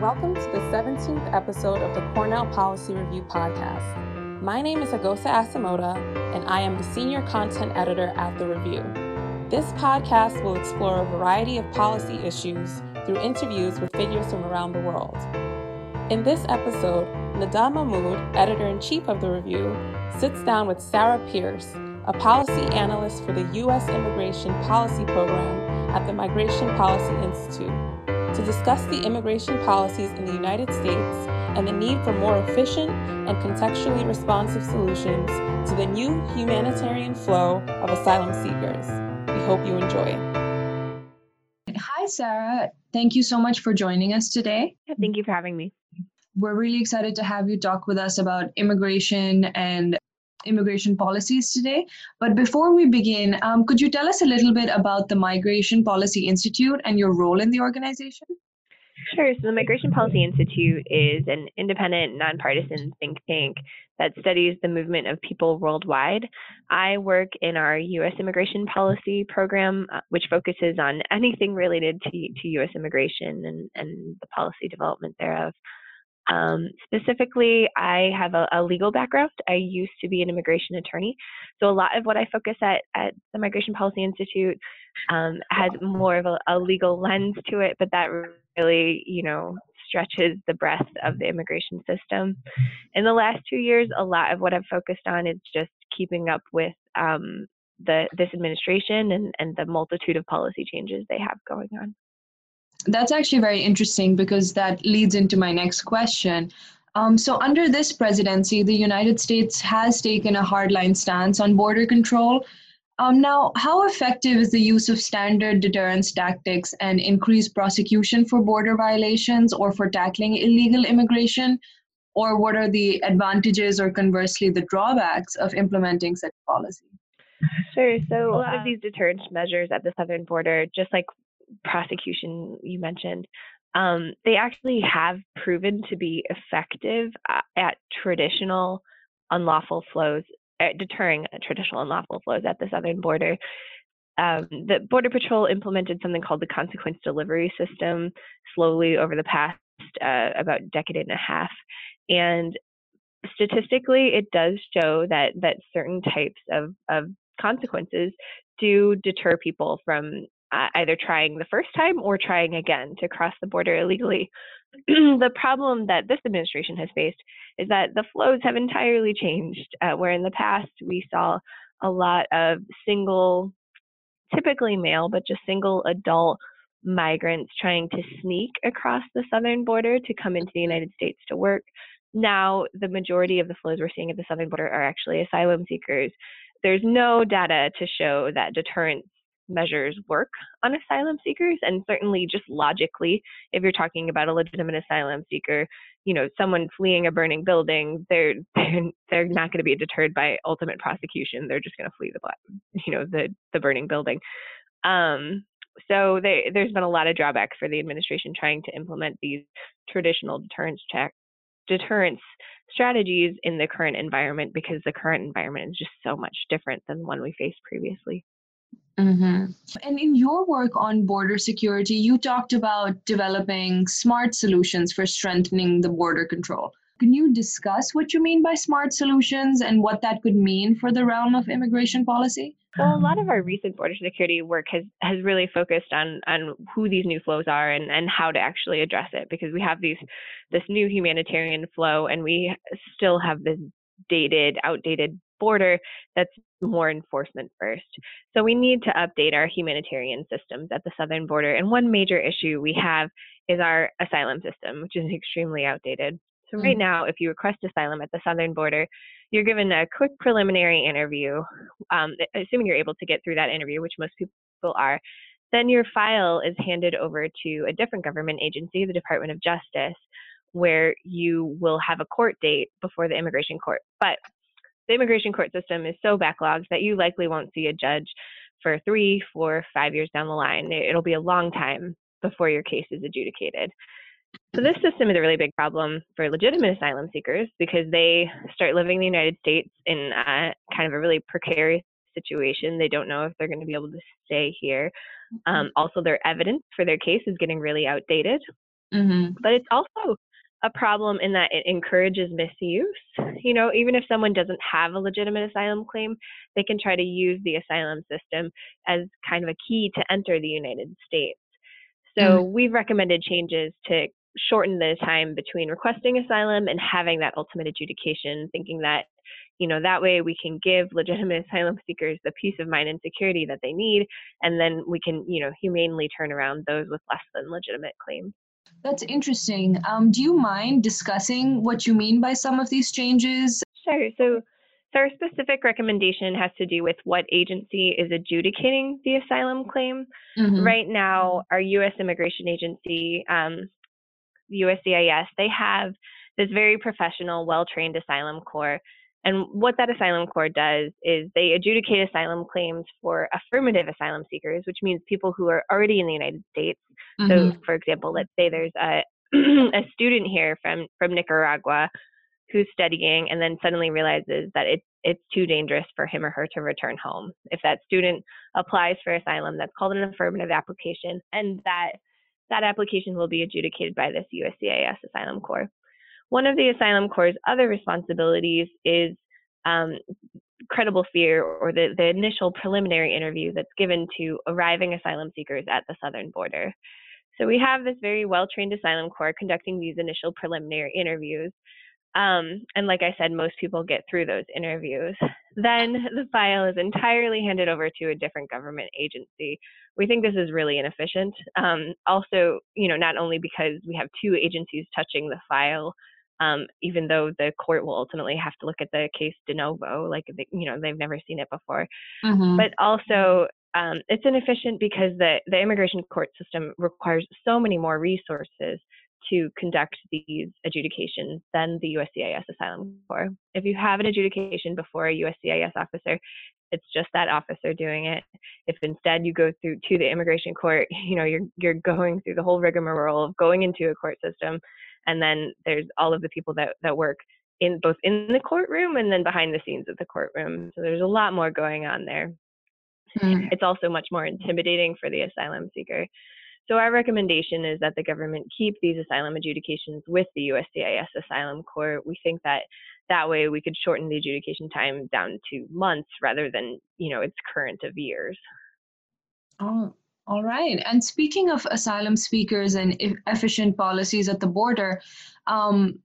Welcome to the 17th episode of the Cornell Policy Review podcast. My name is Agosa Asamoah, and I am the Senior Content Editor at The Review. This podcast will explore a variety of policy issues through interviews with figures from around the world. In this episode, Nida Mahmud, Editor in Chief of The Review, sits down with Sarah Pierce, a policy analyst for the U.S. Immigration Policy Program at the Migration Policy Institute to discuss the immigration policies in the United States and the need for more efficient and contextually responsive solutions to the new humanitarian flow of asylum seekers. We hope you enjoy. Hi, Sarah. Thank you so much for joining us today. Thank you for having me. We're really excited to have you talk with us about immigration and immigration policies today. But before we begin, um, could you tell us a little bit about the Migration Policy Institute and your role in the organization? Sure. So, the Migration Policy Institute is an independent, nonpartisan think tank that studies the movement of people worldwide. I work in our U.S. immigration policy program, uh, which focuses on anything related to, to U.S. immigration and, and the policy development thereof. Um, specifically, I have a, a, legal background. I used to be an immigration attorney. So a lot of what I focus at at the Migration Policy Institute um, has more of a, a, legal lens to it, but that really, you know, stretches the breadth of the immigration system. In the last two years, a lot of what I've focused on is just keeping up with um, the this administration and, and the multitude of policy changes they have going on. That's actually very interesting because that leads into my next question. Um, so, under this presidency, the United States has taken a hardline stance on border control. Um, now, how effective is the use of standard deterrence tactics and increased prosecution for border violations or for tackling illegal immigration? Or what are the advantages or conversely the drawbacks of implementing such policy? Sure. So, a lot of these deterrence measures at the southern border, just like prosecution you mentioned, um, they actually have proven to be effective uh, at traditional unlawful flows, at deterring traditional unlawful flows at the southern border. Um, the Border Patrol implemented something called the consequence delivery system slowly over the past uh, about decade and a half, and statistically, it does show that that certain types of, of consequences do deter people from uh, either trying the first time or trying again to cross the border illegally. the problem that this administration has faced is that the flows have entirely changed, uh, where in the past we saw a lot of single, typically male, but just single adult migrants trying to sneak across the southern border to come into the United States to work. Now, the majority of the flows we're seeing at the southern border are actually asylum seekers. There's no data to show that deterrence measures work on asylum seekers and certainly just logically if you're talking about a legitimate asylum seeker you know someone fleeing a burning building they're they're, they're not going to be deterred by ultimate prosecution they're just going to flee the you know the the burning building um so they, there's been a lot of drawbacks for the administration trying to implement these traditional deterrence check deterrence strategies in the current environment because the current environment is just so much different than the one we faced previously. Mm-hmm. And in your work on border security, you talked about developing smart solutions for strengthening the border control. Can you discuss what you mean by smart solutions and what that could mean for the realm of immigration policy? Well, a lot of our recent border security work has, has really focused on, on who these new flows are and, and how to actually address it because we have these this new humanitarian flow and we still have this dated, outdated border that's more enforcement first. So we need to update our humanitarian systems at the southern border. And one major issue we have is our asylum system, which is extremely outdated. So right mm. now, if you request asylum at the southern border, you're given a quick preliminary interview, um, assuming you're able to get through that interview, which most people are. Then your file is handed over to a different government agency, the Department of Justice, where you will have a court date before the immigration court. But the immigration court system is so backlogged that you likely won't see a judge for three, four, five years down the line. It'll be a long time before your case is adjudicated. So this system is a really big problem for legitimate asylum seekers because they start living in the United States in a, kind of a really precarious situation. They don't know if they're going to be able to stay here. Mm-hmm. Um, also, their evidence for their case is getting really outdated. Mm-hmm. But it's also a problem in that it encourages misuse. You know, even if someone doesn't have a legitimate asylum claim, they can try to use the asylum system as kind of a key to enter the United States. So mm-hmm. we've recommended changes to shorten the time between requesting asylum and having that ultimate adjudication, thinking that, you know, that way we can give legitimate asylum seekers the peace of mind and security that they need, and then we can, you know, humanely turn around those with less than legitimate claims. That's interesting. Um, do you mind discussing what you mean by some of these changes? Sure. So, so our specific recommendation has to do with what agency is adjudicating the asylum claim. Mm-hmm. Right now, our U.S. Immigration Agency, um, USCIS, they have this very professional, well-trained asylum corps and what that asylum corps does is they adjudicate asylum claims for affirmative asylum seekers, which means people who are already in the United States. Mm-hmm. So, for example, let's say there's a a student here from from Nicaragua who's studying and then suddenly realizes that it's it's too dangerous for him or her to return home. If that student applies for asylum, that's called an affirmative application, and that that application will be adjudicated by this USCIS asylum corps. One of the asylum corps' other responsibilities is um, credible fear or the, the initial preliminary interview that's given to arriving asylum seekers at the southern border. So we have this very well trained asylum corps conducting these initial preliminary interviews. Um, and like I said, most people get through those interviews. Then the file is entirely handed over to a different government agency. We think this is really inefficient. Um, also, you know, not only because we have two agencies touching the file, um, even though the court will ultimately have to look at the case de novo, like you know they've never seen it before. Mm-hmm. But also, um, it's inefficient because the the immigration court system requires so many more resources to conduct these adjudications than the USCIS asylum corps. If you have an adjudication before a USCIS officer, it's just that officer doing it. If instead you go through to the immigration court, you know you're you're going through the whole rigmarole of going into a court system and then there's all of the people that that work in both in the courtroom and then behind the scenes of the courtroom. So there's a lot more going on there. Mm. It's also much more intimidating for the asylum seeker. So our recommendation is that the government keep these asylum adjudications with the USCIS Asylum Corps. We think that that way we could shorten the adjudication time down to months rather than, you know, its current of years. Oh, all right. And speaking of asylum speakers and efficient policies at the border, um,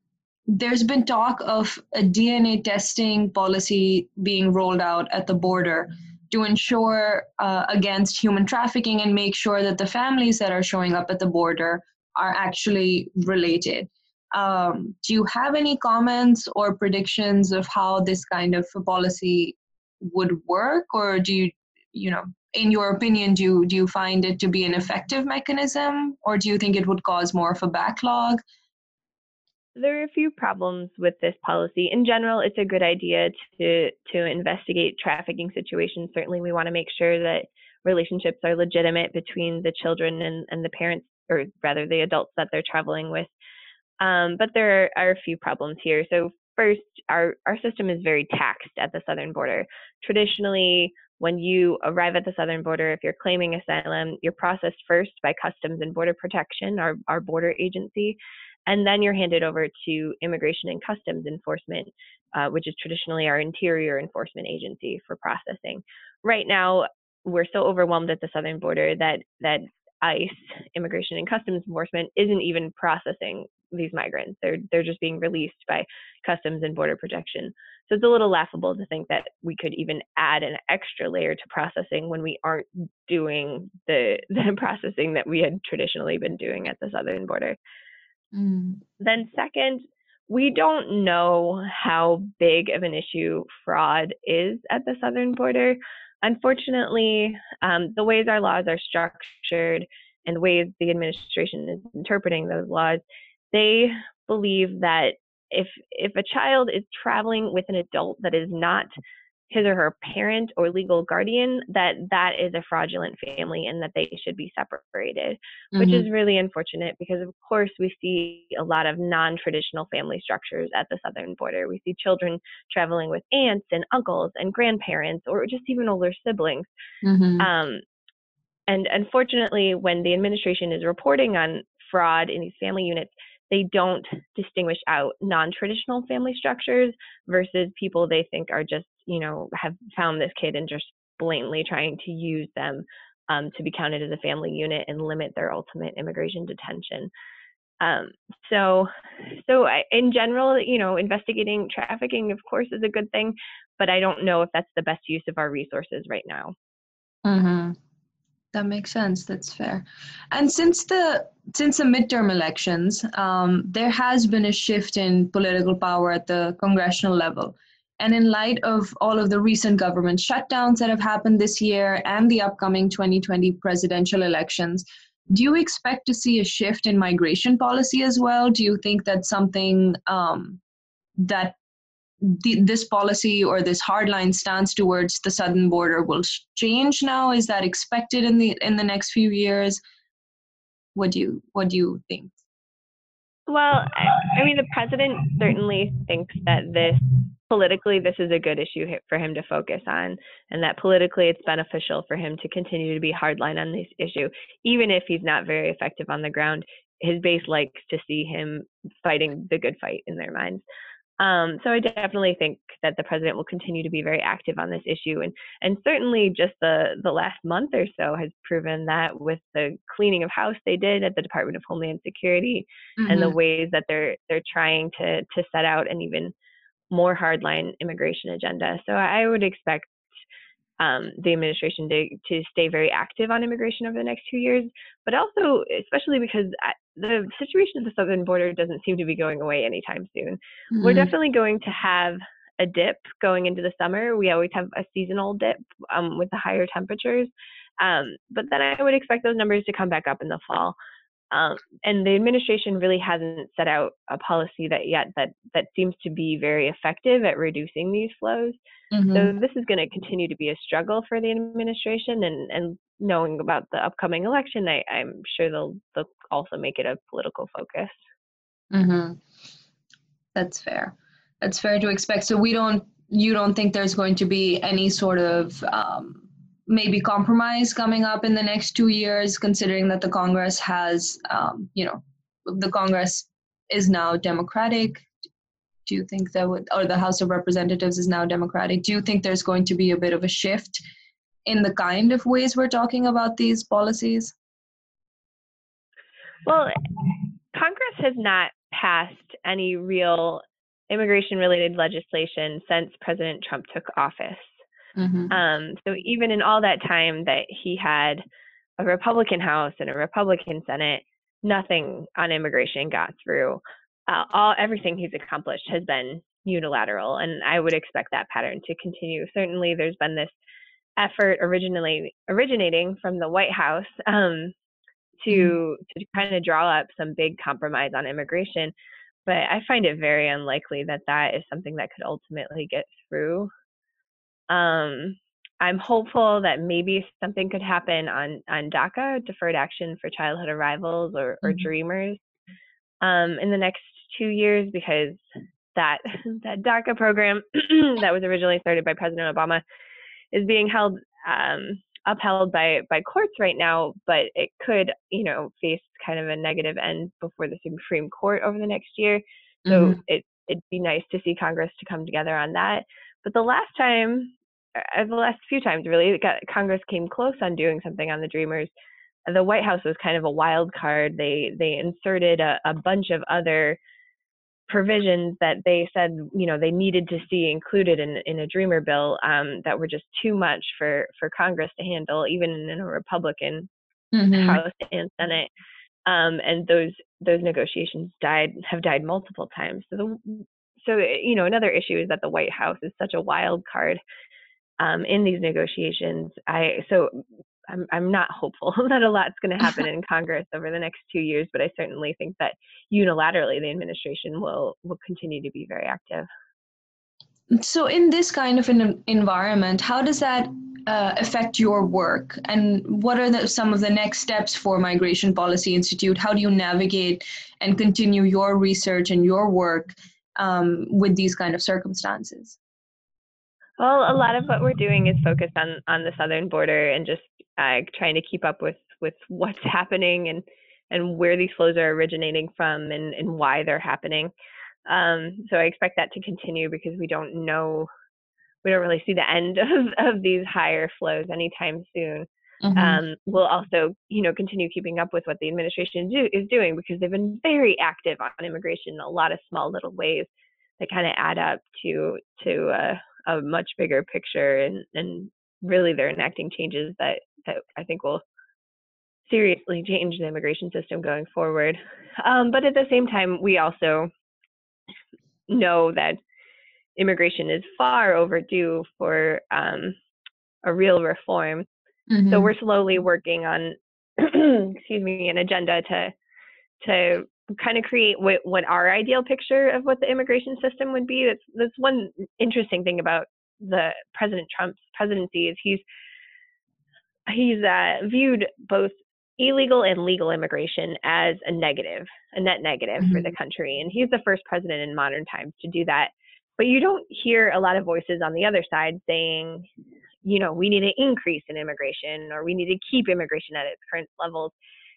there's been talk of a DNA testing policy being rolled out at the border to ensure uh, against human trafficking and make sure that the families that are showing up at the border are actually related. Um, do you have any comments or predictions of how this kind of policy would work, or do you, you know, in your opinion, do you, do you find it to be an effective mechanism, or do you think it would cause more of a backlog? There are a few problems with this policy. In general, it's a good idea to to investigate trafficking situations. Certainly, we want to make sure that relationships are legitimate between the children and, and the parents, or rather the adults that they're traveling with. Um, but there are, are a few problems here. So first, our, our system is very taxed at the southern border. Traditionally, when you arrive at the southern border, if you're claiming asylum, you're processed first by Customs and Border Protection, our, our border agency, and then you're handed over to Immigration and Customs Enforcement, uh, which is traditionally our interior enforcement agency for processing. Right now, we're so overwhelmed at the southern border that that ICE, Immigration and Customs Enforcement, isn't even processing these migrants. They're they're just being released by Customs and Border Protection. So it's a little laughable to think that we could even add an extra layer to processing when we aren't doing the the processing that we had traditionally been doing at the southern border. Mm. Then second, we don't know how big of an issue fraud is at the southern border. Unfortunately, um, the ways our laws are structured and the ways the administration is interpreting those laws, they believe that if if a child is traveling with an adult that is not his or her parent or legal guardian that that is a fraudulent family and that they should be separated mm-hmm. which is really unfortunate because of course we see a lot of non-traditional family structures at the southern border we see children traveling with aunts and uncles and grandparents or just even older siblings mm-hmm. um, and unfortunately when the administration is reporting on fraud in these family units, they don't distinguish out non-traditional family structures versus people they think are just, you know, have found this kid and just blatantly trying to use them um, to be counted as a family unit and limit their ultimate immigration detention. Um, so, so I, in general, you know, investigating trafficking, of course, is a good thing, but I don't know if that's the best use of our resources right now. Mm-hmm. That makes sense. That's fair. And since the since the midterm elections, um, there has been a shift in political power at the congressional level. And in light of all of the recent government shutdowns that have happened this year and the upcoming 2020 presidential elections, do you expect to see a shift in migration policy as well? Do you think that something um, that the, this policy or this hardline stance towards the southern border will change now? Is that expected in the in the next few years? What do you what do you think? Well, I, I mean, the president certainly thinks that this politically this is a good issue for him to focus on and that politically it's beneficial for him to continue to be hardline on this issue even if he's not very effective on the ground his base likes to see him fighting the good fight in their minds um, so I definitely think that the president will continue to be very active on this issue, and and certainly just the the last month or so has proven that with the cleaning of house they did at the Department of Homeland Security, mm-hmm. and the mm-hmm. ways that they're they're trying to to set out an even more hardline immigration agenda. So I would expect um, the administration to, to stay very active on immigration over the next two years, but also, especially because the situation at the southern border doesn't seem to be going away anytime soon. Mm-hmm. We're definitely going to have a dip going into the summer. We always have a seasonal dip um, with the higher temperatures. Um, but then I would expect those numbers to come back up in the fall. Um, and the administration really hasn't set out a policy that yet that that seems to be very effective at reducing these flows. Mm-hmm. So this is going to continue to be a struggle for the administration, and and knowing about the upcoming election, I, I'm sure they'll they'll also make it a political focus. Mm-hmm. That's fair. That's fair to expect. So we don't. You don't think there's going to be any sort of um, maybe compromise coming up in the next two years, considering that the Congress has, um, you know, the Congress is now Democratic. Do you think that would, or the House of Representatives is now Democratic? Do you think there's going to be a bit of a shift in the kind of ways we're talking about these policies? Well, Congress has not passed any real immigration related legislation since President Trump took office. Mm-hmm. Um, so even in all that time that he had a Republican House and a Republican Senate, nothing on immigration got through. Uh, all everything he's accomplished has been unilateral, and I would expect that pattern to continue. Certainly, there's been this effort originally originating from the White House um, to mm-hmm. to kind of draw up some big compromise on immigration, but I find it very unlikely that that is something that could ultimately get through. Um, I'm hopeful that maybe something could happen on on DACA, Deferred Action for Childhood Arrivals, or, or mm-hmm. Dreamers, um, in the next two years because that that DACA program that was originally started by President Obama is being held um, upheld by by courts right now, but it could you know face kind of a negative end before the Supreme Court over the next year. So mm-hmm. it it'd be nice to see Congress to come together on that. But the last time, the last few times really, got, Congress came close on doing something on the Dreamers. The White House was kind of a wild card. They they inserted a, a bunch of other provisions that they said you know they needed to see included in in a Dreamer bill um, that were just too much for for Congress to handle, even in a Republican mm-hmm. House and Senate. Um, and those those negotiations died have died multiple times. So the so you know another issue is that the White House is such a wild card um, in these negotiations. I so I'm I'm not hopeful that a lot's going to happen in Congress over the next two years, but I certainly think that unilaterally the administration will will continue to be very active. So, in this kind of an environment, how does that uh, affect your work, and what are the, some of the next steps for Migration Policy Institute? How do you navigate and continue your research and your work um, with these kind of circumstances? Well, a lot of what we're doing is focused on on the southern border and just uh, trying to keep up with with what's happening and and where these flows are originating from and, and why they're happening. Um, so I expect that to continue because we don't know, we don't really see the end of, of these higher flows anytime soon. Mm-hmm. Um, we'll also, you know, continue keeping up with what the administration do, is doing because they've been very active on immigration in a lot of small little ways that kind of add up to to a, a much bigger picture, and and really they're enacting changes that that I think will seriously change the immigration system going forward. Um, but at the same time, we also know that immigration is far overdue for um, a real reform. Mm-hmm. So we're slowly working on, excuse me, an agenda to to kind of create what, what our ideal picture of what the immigration system would be. That's that's one interesting thing about the President Trump's presidency is he's he's uh, viewed both illegal and legal immigration as a negative, a net negative mm-hmm. for the country. And he's the first president in modern times to do that. But you don't hear a lot of voices on the other side saying, you know, we need an increase in immigration or we need to keep immigration at its current levels.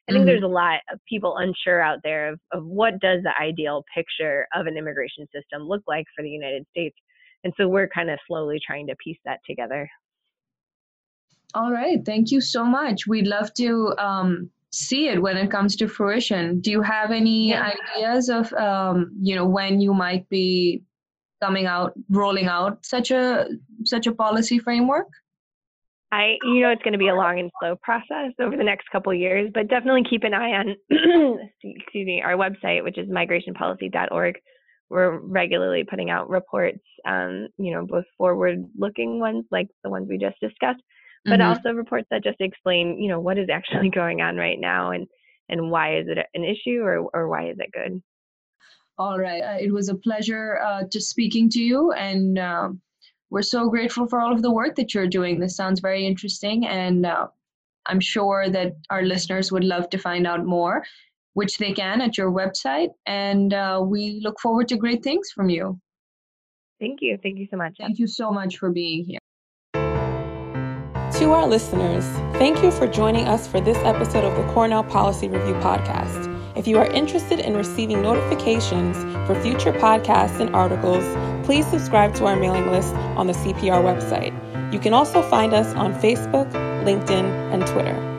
I think mm-hmm. there's a lot of people unsure out there of, of what does the ideal picture of an immigration system look like for the United States. And so we're kind of slowly trying to piece that together. All right. Thank you so much. We'd love to um, see it when it comes to fruition. Do you have any yeah. ideas of, um, you know, when you might be coming out, rolling out such a such a policy framework? I, you know, it's going to be a long and slow process over the next couple years, but definitely keep an eye on, excuse me, our website, which is migrationpolicy.org. We're regularly putting out reports, um, you know, both forward-looking ones like the ones we just discussed, but mm-hmm. also reports that just explain, you know, what is actually going on right now and and why is it an issue or or why is it good. All right, uh, it was a pleasure uh, just speaking to you, and uh, we're so grateful for all of the work that you're doing. This sounds very interesting, and uh, I'm sure that our listeners would love to find out more, which they can at your website. And uh, we look forward to great things from you. Thank you. Thank you so much. Thank you so much for being here. To our listeners, thank you for joining us for this episode of the Cornell Policy Review Podcast. If you are interested in receiving notifications for future podcasts and articles, please subscribe to our mailing list on the CPR website. You can also find us on Facebook, LinkedIn, and Twitter.